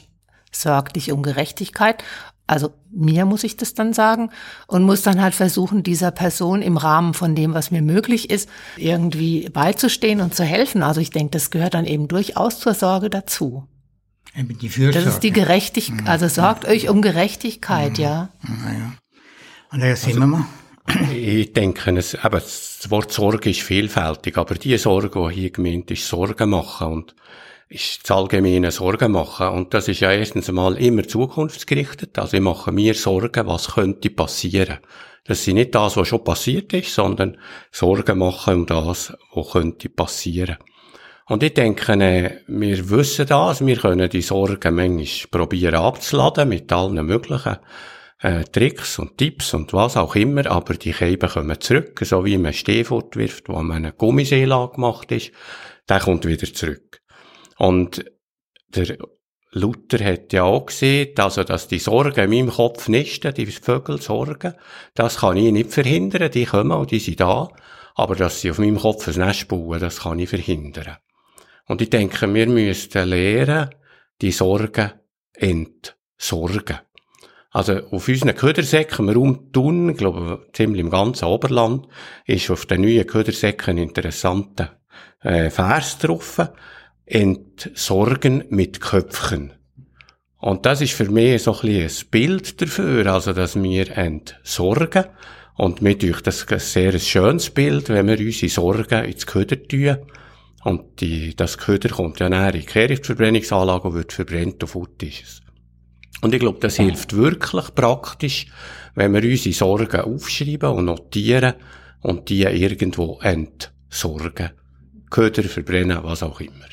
sorg dich um Gerechtigkeit. Also mir muss ich das dann sagen und muss dann halt versuchen, dieser Person im Rahmen von dem, was mir möglich ist, irgendwie beizustehen und zu helfen. Also ich denke, das gehört dann eben durchaus zur Sorge dazu. Die Fürsorge. Das ist die Gerechtigkeit. Mhm. Also sorgt euch um Gerechtigkeit, mhm. ja. Naja. Und da sind wir mal. Ich denke, es, eben, das Wort Sorge ist vielfältig, aber die Sorge, die hier gemeint ist, Sorgen machen und ist das allgemeine Sorgen machen. Und das ist ja erstens einmal immer zukunftsgerichtet. Also ich mache mir Sorgen, was könnte passieren. Das ist nicht das, was schon passiert ist, sondern Sorgen machen um das, was könnte passieren. Und ich denke, äh, wir wissen das, wir können die Sorgen manchmal probieren abzuladen mit allen möglichen äh, Tricks und Tipps und was auch immer, aber die Käben kommen zurück, so wie man Stehfurt wirft, wo man eine Gummiseelage gemacht ist, der kommt wieder zurück. Und der Luther hat ja auch gesehen, also, dass die Sorgen in meinem Kopf nisten, die Vögel Sorgen, das kann ich nicht verhindern, die kommen und die sind da, aber dass sie auf meinem Kopf ein Nest bauen, das kann ich verhindern. Und ich denke, wir müssten lernen, die Sorgen entsorgen. Also auf unseren Ködersäcken, wir umtun, ich glaube, ziemlich im ganzen Oberland, ist auf den neuen Ködersäcken ein interessanter äh, Vers drauf. Entsorgen mit Köpfchen. Und das ist für mich so ein, bisschen ein Bild dafür, also dass wir entsorgen. Und mir durch das ein sehr schönes Bild, wenn wir unsere Sorgen ins Köder tun. Und die, das Köder kommt ja näher in die Kehrichtverbrennungsanlage und wird verbrennt und fort ist es. Und ich glaube, das hilft wirklich praktisch, wenn wir unsere Sorgen aufschreiben und notieren und die irgendwo entsorgen. Köder verbrennen, was auch immer.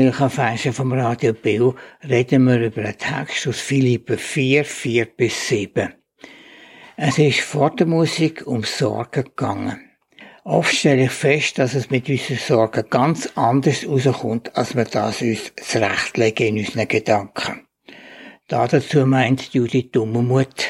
Kirchenfernsehen vom Radio Bill reden wir über einen Text aus Philippe 4, 4 bis 7. Es ist vor der Musik um Sorgen gegangen. Oft stelle ich fest, dass es mit unseren Sorgen ganz anders rauskommt, als wir das uns zurechtlegen in unseren Gedanken. Da dazu meint Judith Dummermuth.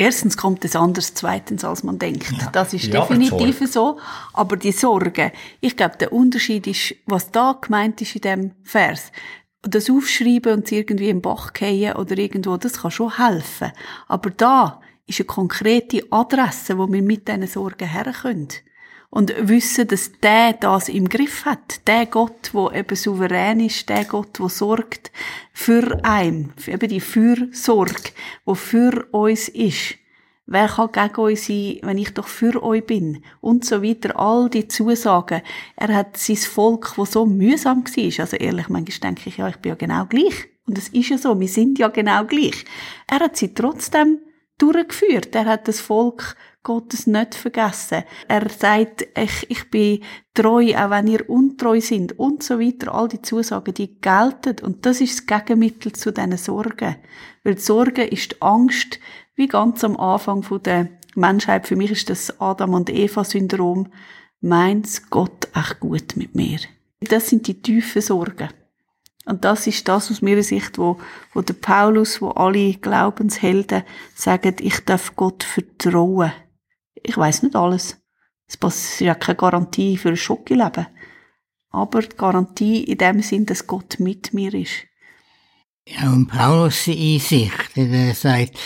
Erstens kommt es anders, zweitens als man denkt. Ja. Das ist ja, definitiv so. Aber die Sorge, ich glaube, der Unterschied ist, was da gemeint ist in dem Vers. Das Aufschreiben und irgendwie im Bach gehen oder irgendwo, das kann schon helfen. Aber da ist eine konkrete Adresse, wo wir mit diesen Sorgen herkommen und wissen, dass der das im Griff hat. Der Gott, wo eben souverän ist, der Gott, wo sorgt für einen, eben die Fürsorge, wo für uns ist. Wer kann gegen uns sein, wenn ich doch für euch bin? Und so weiter. All die Zusagen. Er hat sein Volk, wo so mühsam war. Also ehrlich, manchmal denke ich, ja, ich bin ja genau gleich. Und es ist ja so, wir sind ja genau gleich. Er hat sie trotzdem durchgeführt. Er hat das Volk Gottes nicht vergessen. Er sagt, ich, ich bin treu, auch wenn ihr untreu sind und so weiter. All die Zusagen, die gelten. Und das ist das Gegenmittel zu diesen Sorgen. Weil die Sorge ist die Angst, wie ganz am Anfang der Menschheit. Für mich ist das Adam und Eva Syndrom. Meint Gott echt gut mit mir? Das sind die tiefen Sorgen. Und das ist das aus meiner Sicht, wo, wo der Paulus, wo alle Glaubenshelden sagen, ich darf Gott vertrauen. Ich weiß nicht alles. Es ist ja keine Garantie für ein Schockeleben. Aber die Garantie in dem Sinn, dass Gott mit mir ist. Ja, und Paulus die Einsicht, der sagt,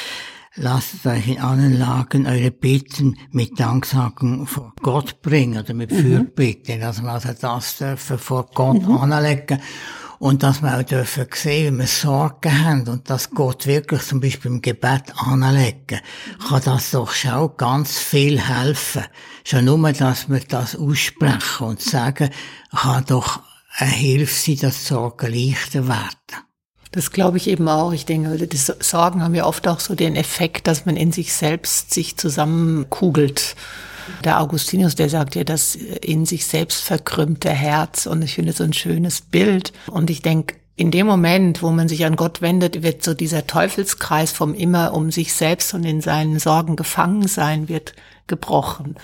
lasst euch in allen Lagen eure Bitten mit Danksagung vor Gott bringen oder mit mhm. Fürbitte, dass wir also das dürfen vor Gott mhm. anlegen und dass wir auch dürfen sehen, wie wir Sorgen haben und dass Gott wirklich zum Beispiel im Gebet anlegen, kann das doch schon ganz viel helfen. Schon nur, dass wir das aussprechen und sagen, kann doch eine Hilfe sein, dass die Sorgen leichter werden. Das glaube ich eben auch. Ich denke, die Sorgen haben ja oft auch so den Effekt, dass man in sich selbst sich zusammenkugelt. Der Augustinus, der sagt ja, das in sich selbst verkrümmte Herz. Und ich finde so ein schönes Bild. Und ich denke, in dem Moment, wo man sich an Gott wendet, wird so dieser Teufelskreis vom immer um sich selbst und in seinen Sorgen gefangen sein wird gebrochen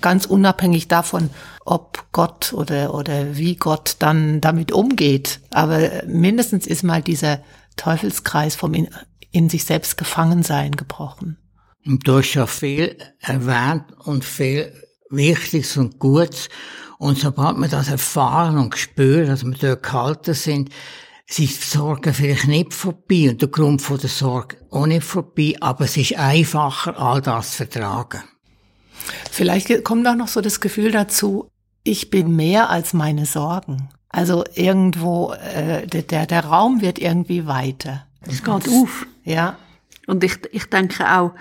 ganz unabhängig davon, ob Gott oder, oder wie Gott dann damit umgeht. Aber mindestens ist mal dieser Teufelskreis vom in, in sich selbst Gefangensein gebrochen. Und du hast ja viel erwähnt und viel Wichtiges und Gutes. Und sobald wir das erfahren und spüren, dass wir dort gehalten sind, sind die Sorgen vielleicht nicht vorbei und der Grund von der Sorge auch nicht vorbei, aber es ist einfacher, all das zu vertragen. Vielleicht kommt auch noch so das Gefühl dazu, ich bin mehr als meine Sorgen. Also irgendwo, äh, der, der Raum wird irgendwie weiter. Es geht auf. Ja. Und ich, ich denke auch,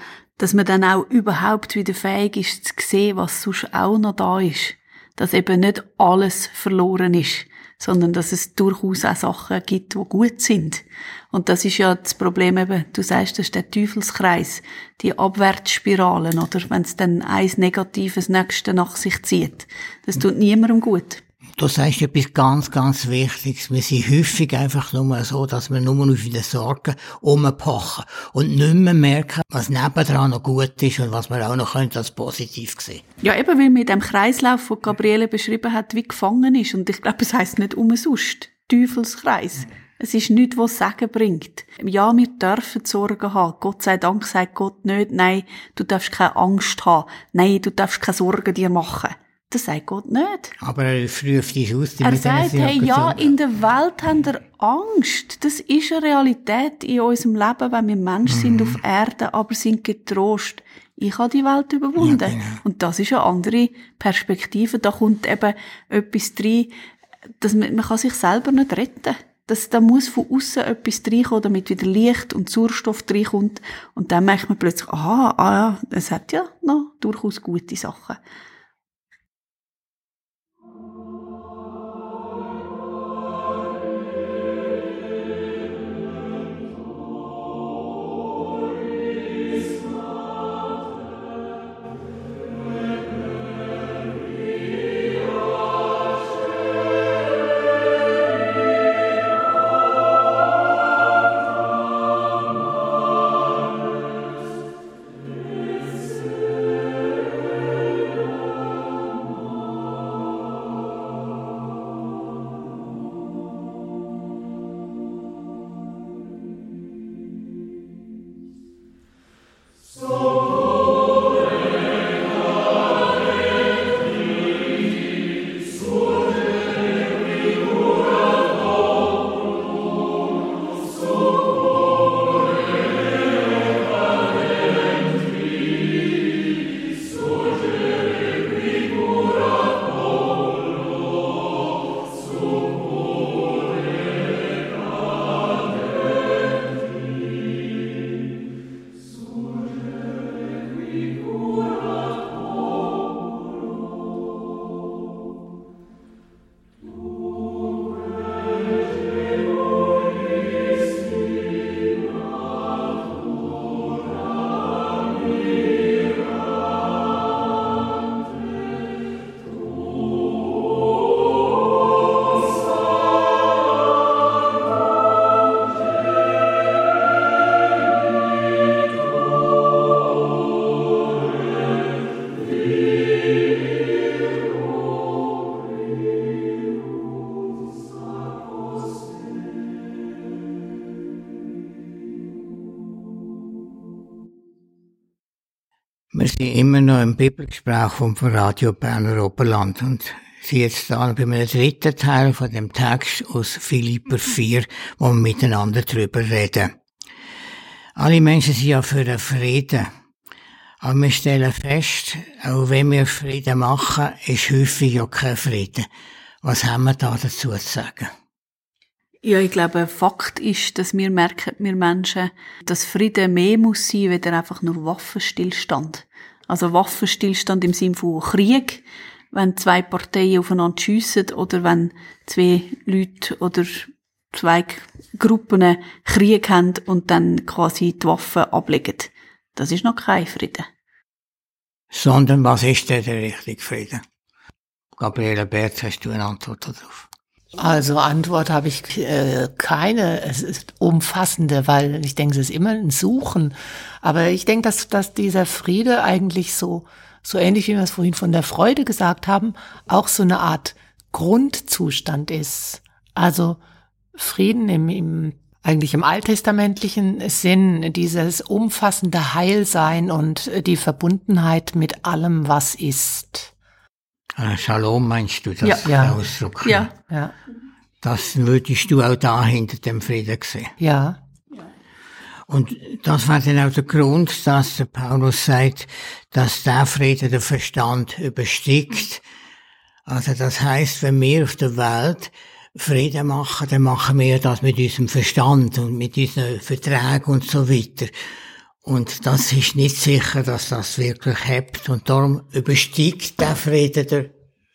dass man dann auch überhaupt wieder fähig ist zu sehen, was sonst auch noch da ist. Dass eben nicht alles verloren ist sondern dass es durchaus auch Sachen gibt, die gut sind. Und das ist ja das Problem eben, du sagst, das ist der Teufelskreis, die Abwärtsspiralen, oder wenn es dann eins Negatives nächste nach sich zieht. Das tut niemandem gut. Du sagst etwas ganz, ganz Wichtiges. Wir sind häufig einfach nur so, dass wir nur auf die Sorgen umpochen und nicht mehr merken, was nebendran noch gut ist und was wir auch noch als positiv sehen Ja, eben, weil mit dem Kreislauf, den Gabriele beschrieben hat, wie gefangen ist. Und ich glaube, es heisst nicht umsonst. Teufelskreis. Es ist nichts, was Sagen bringt. Ja, wir dürfen Sorgen haben. Gott sei Dank sagt Gott nicht, nein, du darfst keine Angst haben. Nein, du darfst keine Sorgen dir machen. Das sagt Gott nicht. Aber er ruft dich aus. Er sagt, hey, ja, in der Welt haben wir Angst. Das ist eine Realität in unserem Leben, wenn wir Menschen mhm. sind auf Erde, aber sind getrost. Ich habe die Welt überwunden. Ja, genau. Und das ist eine andere Perspektive. Da kommt eben etwas rein, dass man, man kann sich selber nicht retten. Das, da muss von außen etwas reinkommen, damit wieder Licht und Sauerstoff reinkommt. Und dann merkt man plötzlich, aha, ah ja, es hat ja noch durchaus gute Sachen. Wir sind immer noch im Bibelgespräch vom Radio Berner Oberland und sind jetzt da bei einem dritten Teil von dem Text aus Philipper 4, wo wir miteinander drüber reden. Alle Menschen sind ja für den Frieden. Aber wir stellen fest, auch wenn wir Frieden machen, ist häufig ja kein Frieden. Was haben wir da dazu zu sagen? Ja, ich glaube, Fakt ist, dass wir merken, wir Menschen, dass Frieden mehr muss sein, weder einfach nur Waffenstillstand. Also Waffenstillstand im Sinne von Krieg, wenn zwei Parteien aufeinander schiessen oder wenn zwei Leute oder zwei Gruppen Krieg haben und dann quasi die Waffen ablegen. Das ist noch kein Frieden. Sondern was ist denn der richtige Frieden? Gabriele Berz, hast du eine Antwort darauf? Also Antwort habe ich äh, keine. Es ist umfassende, weil ich denke, es ist immer ein Suchen. Aber ich denke, dass, dass dieser Friede eigentlich so, so ähnlich wie wir es vorhin von der Freude gesagt haben, auch so eine Art Grundzustand ist. Also Frieden im, im eigentlich im alttestamentlichen Sinn, dieses umfassende Heilsein und die Verbundenheit mit allem, was ist. Äh, Shalom meinst du das ja. Ausdruck? Ja. ja. Das würdest du auch da hinter dem Frieden sehen. Ja. Und das war dann auch der Grund, dass der Paulus sagt, dass der Frieden den Verstand übersteigt. Also das heißt, wenn wir auf der Welt Frieden machen, dann machen wir das mit unserem Verstand und mit unseren Verträgen und so weiter. Und das ist nicht sicher, dass das wirklich hebt. Und darum übersteigt der Frieden der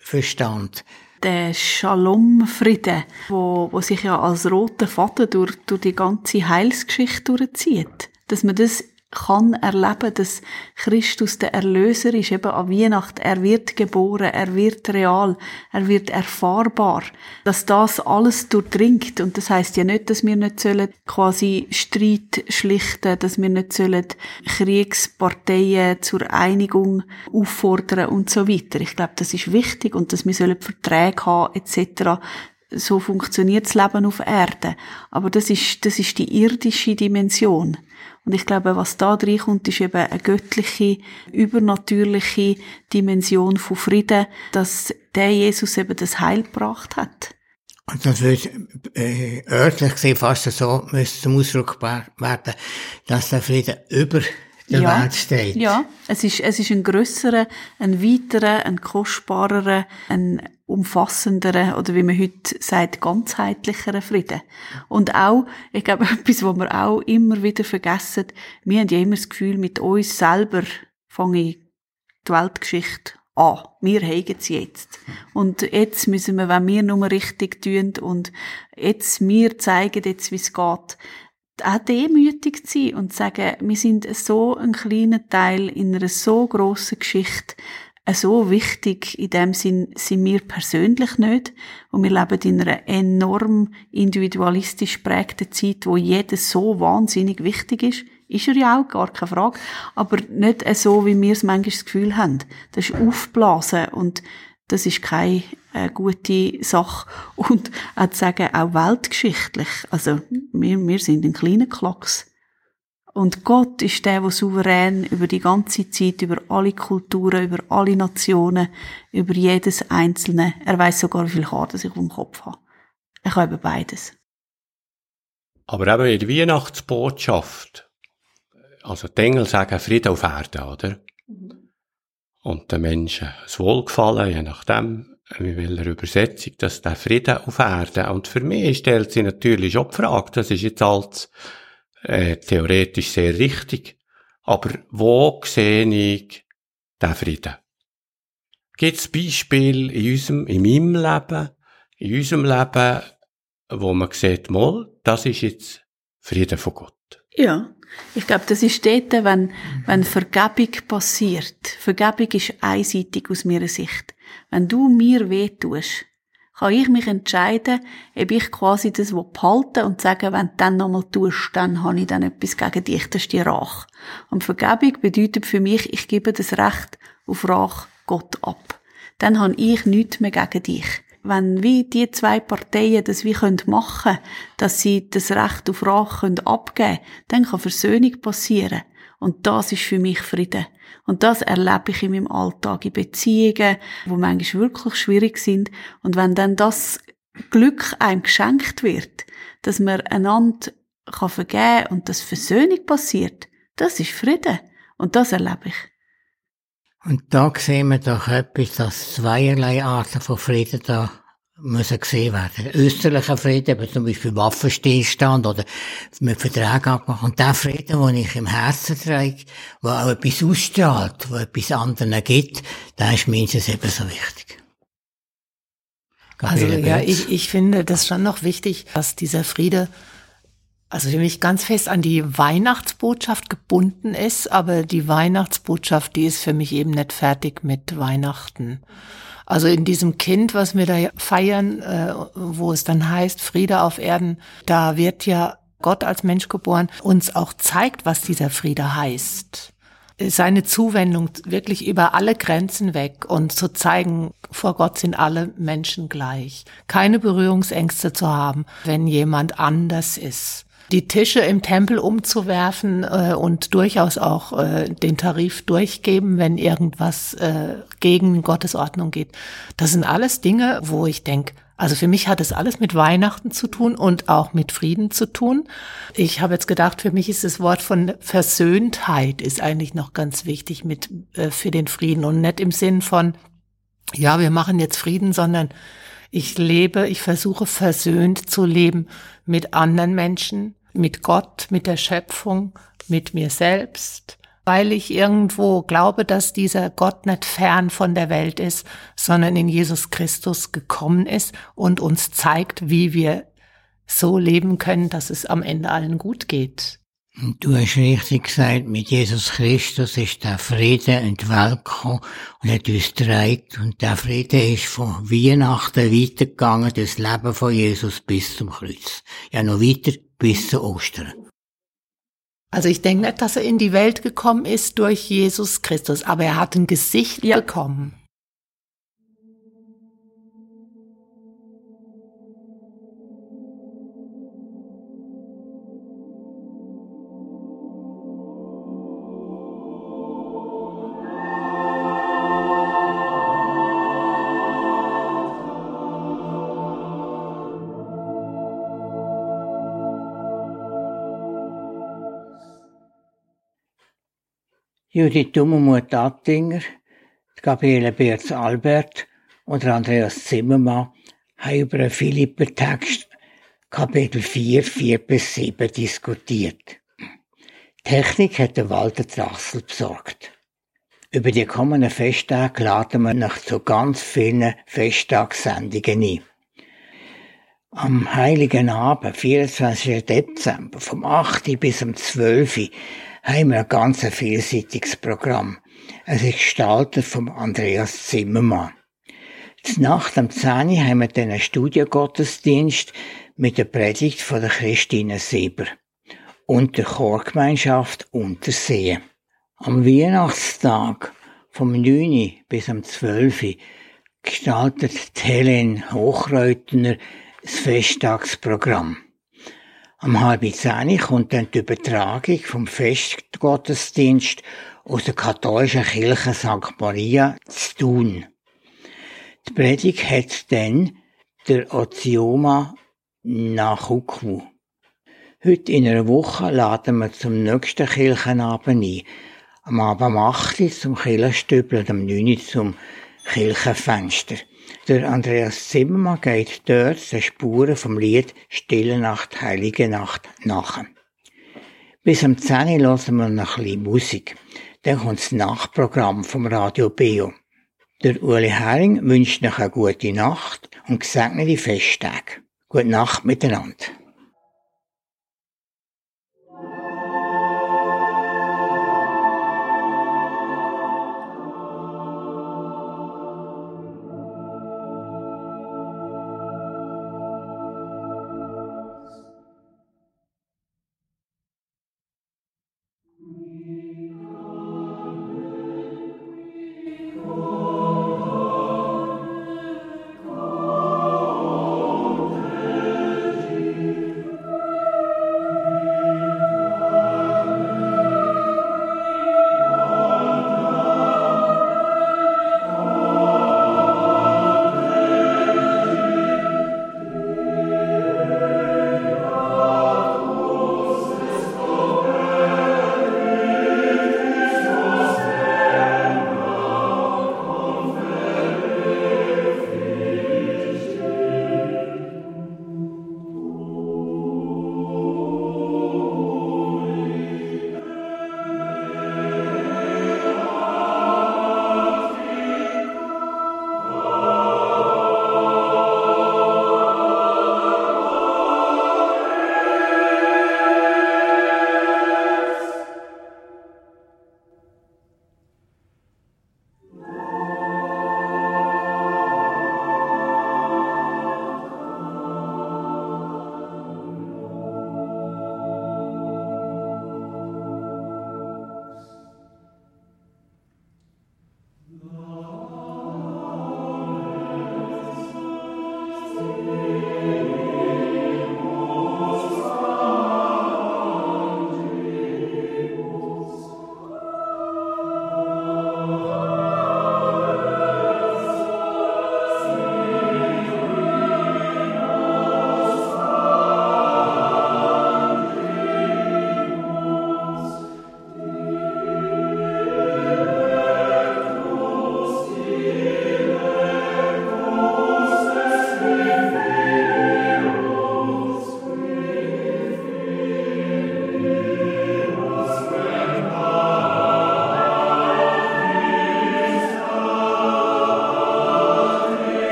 Verstand. Der Shalom-Frieden, wo, wo sich ja als roter Faden durch, durch die ganze Heilsgeschichte durchzieht. Dass man das kann erleben, dass Christus der Erlöser ist, eben an Weihnachten. Er wird geboren, er wird real, er wird erfahrbar. Dass das alles durchdringt. Und das heißt ja nicht, dass wir nicht sollen quasi Streit schlichten, dass wir nicht sollen Kriegsparteien zur Einigung auffordern und so weiter. Ich glaube, das ist wichtig und dass wir sollen Verträge haben, etc so funktioniert das Leben auf Erde. Aber das ist, das ist die irdische Dimension. Und ich glaube, was da reinkommt, ist eben eine göttliche, übernatürliche Dimension von Frieden, dass der Jesus eben das Heil gebracht hat. Und das wird äh, örtlich gesehen fast so müsste zum Ausdruck werden, dass der Frieden über der ja, Welt steht. Ja, es ist, es ist ein grösserer, ein weiterer, ein kostbarerer, ein umfassenderen oder wie man heute sagt, ganzheitlicheren Frieden. Und auch, ich glaube, [laughs] etwas, was wir auch immer wieder vergessen, wir haben ja immer das Gefühl, mit uns selber fange ich die Weltgeschichte an. Wir haben sie jetzt. Und jetzt müssen wir, wenn wir nur richtig tun und jetzt wir zeigen jetzt, wie es geht, auch demütig zu sein und zu sagen, wir sind so ein kleiner Teil in einer so grossen Geschichte, so wichtig in dem Sinn sind wir persönlich nicht. Und wir leben in einer enorm individualistisch prägten Zeit, wo jedes so wahnsinnig wichtig ist. Ist er ja auch, gar keine Frage. Aber nicht so, wie wir es manchmal das Gefühl haben. Das ist aufblasen und das ist keine äh, gute Sache. Und auch zu sagen, auch weltgeschichtlich. Also, wir, wir sind ein kleiner Klacks. Und Gott ist der, der souverän über die ganze Zeit, über alle Kulturen, über alle Nationen, über jedes Einzelne. Er weiß sogar, wie viel Karten ich auf dem Kopf habe. Ich habe beides. Aber eben in der Weihnachtsbotschaft, also die Engel sagen Frieden auf Erden, oder? Mhm. Und den Menschen das Wohlgefallen, je nachdem, wie welcher Übersetzung, dass der Frieden auf Erden. Und für mich stellt sich natürlich schon die Frage, das ist jetzt als äh, theoretisch sehr richtig. Aber wo sehe ich den Frieden? Gibt es Beispiele in unserem, in meinem Leben, in unserem Leben, wo man sieht, mal, das ist jetzt Frieden von Gott? Ja, ich glaube, das ist dort, wenn, wenn Vergebung passiert. Vergebung ist einseitig aus meiner Sicht. Wenn du mir weh tust, kann ich mich entscheiden, ob ich quasi das behalten und sagen, wenn du dann nochmal tust, dann habe ich dann etwas gegen dich, das ist die Rache. Und Vergebung bedeutet für mich, ich gebe das Recht auf Rache Gott ab. Dann habe ich nichts mehr gegen dich. wenn wie die zwei Parteien das wie können machen, dass sie das Recht auf Rache können abgeben, dann kann Versöhnung passieren. Und das ist für mich Frieden. Und das erlebe ich in meinem Alltag, in Beziehungen, wo manchmal wirklich schwierig sind. Und wenn dann das Glück einem geschenkt wird, dass man einander kann vergeben und dass Versöhnung passiert, das ist Frieden. Und das erlebe ich. Und da sehen wir doch etwas, dass zweierlei Arten von Frieden da müssen gesehen werden. Österlicher Frieden, eben zum Beispiel Waffenstillstand oder mit Verträgen abmachen. Und der Frieden, den ich im Herzen trage, der auch etwas ausstrahlt, der etwas anderen gibt, der ist mindestens ebenso wichtig. Also ja, ich, ich finde das schon noch wichtig, dass dieser Friede also für mich ganz fest an die Weihnachtsbotschaft gebunden ist, aber die Weihnachtsbotschaft, die ist für mich eben nicht fertig mit Weihnachten. Also in diesem Kind, was wir da feiern, äh, wo es dann heißt Friede auf Erden, da wird ja Gott als Mensch geboren, uns auch zeigt, was dieser Friede heißt. Seine Zuwendung wirklich über alle Grenzen weg und zu zeigen, vor Gott sind alle Menschen gleich. Keine Berührungsängste zu haben, wenn jemand anders ist die Tische im Tempel umzuwerfen äh, und durchaus auch äh, den Tarif durchgeben, wenn irgendwas äh, gegen Gottes Ordnung geht. Das sind alles Dinge, wo ich denke, also für mich hat es alles mit Weihnachten zu tun und auch mit Frieden zu tun. Ich habe jetzt gedacht, für mich ist das Wort von Versöhntheit ist eigentlich noch ganz wichtig mit äh, für den Frieden und nicht im Sinn von ja, wir machen jetzt Frieden, sondern ich lebe, ich versuche versöhnt zu leben mit anderen Menschen, mit Gott, mit der Schöpfung, mit mir selbst, weil ich irgendwo glaube, dass dieser Gott nicht fern von der Welt ist, sondern in Jesus Christus gekommen ist und uns zeigt, wie wir so leben können, dass es am Ende allen gut geht. Du hast richtig gesagt, mit Jesus Christus ist der Frieden in und hat uns getragen. Und der Frieden ist von Weihnachten weitergegangen, das Leben von Jesus bis zum Kreuz. Ja, noch weiter bis zu Ostern. Also ich denke nicht, dass er in die Welt gekommen ist durch Jesus Christus, aber er hat ein Gesicht ja. bekommen. Judith Dummermuth Attinger, Gabriele Beerz Albert oder Andreas Zimmermann haben über einen Philipper-Text Kapitel 4, 4 bis 7 diskutiert. Technik hat der Walter Trassel besorgt. Über die kommenden Festtage laden wir noch zu ganz vielen Festtagssendungen ein. Am Heiligen Abend, 24. Dezember, vom 8. bis zum 12 haben wir ein ganz vielseitiges Programm. Es ist gestaltet vom Andreas Zimmermann. Zur Nacht am 10 haben wir dann einen Studiogottesdienst mit der Predigt von der Christine Sieber und der Chorgemeinschaft Untersee. Am Weihnachtstag vom 9. bis am 12. gestaltet Helen Hochreutner das Festtagsprogramm. Am halb zehn kommt dann die Übertragung vom Festgottesdienst aus der katholischen Kirche St. Maria zu tun. Die Predigt hat dann der Ozioma Nachukwu. Heute in einer Woche laden wir zum nächsten Kirchenabend ein. Am Abend um 8 Uhr zum Kirchenstübel und am 9 Uhr zum Kirchenfenster. Der Andreas Zimmermann geht dort den Spuren vom Lied Stille Nacht, Heilige Nacht nach. Bis am 10 Uhr hören wir noch ein bisschen Musik. Dann kommt das Nachtprogramm vom Radio Beo. Der Uli Hering wünscht noch eine gute Nacht und gesegnete Festtage. Gute Nacht miteinander.